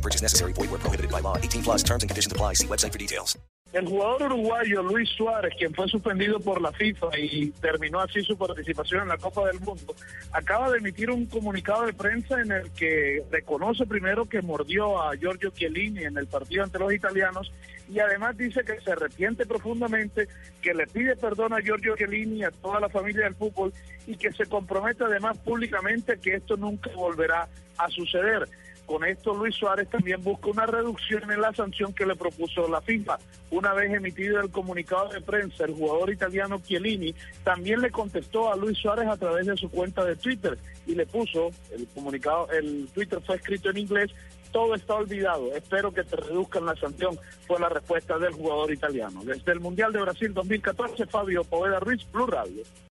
Purchase necessary. Void where prohibited by law. 18 plus terms and conditions apply. See website for details. El jugador uruguayo Luis Suárez, quien fue suspendido por la FIFA y terminó así su participación en la Copa del Mundo, acaba de emitir un comunicado de prensa en el que reconoce primero que mordió a Giorgio Chiellini en el partido ante los italianos y además dice que se arrepiente profundamente, que le pide perdón a Giorgio Chiellini y a toda la familia del fútbol y que se compromete además públicamente que esto nunca volverá a suceder. Con esto Luis Suárez también busca una reducción en la sanción que le propuso la FIFA. Una vez emitido el comunicado de prensa, el jugador italiano Chiellini también le contestó a Luis Suárez a través de su cuenta de Twitter y le puso, el comunicado, el Twitter fue escrito en inglés, todo está olvidado, espero que te reduzcan la sanción, fue la respuesta del jugador italiano. Desde el Mundial de Brasil 2014, Fabio Poveda Ruiz, Blue Radio.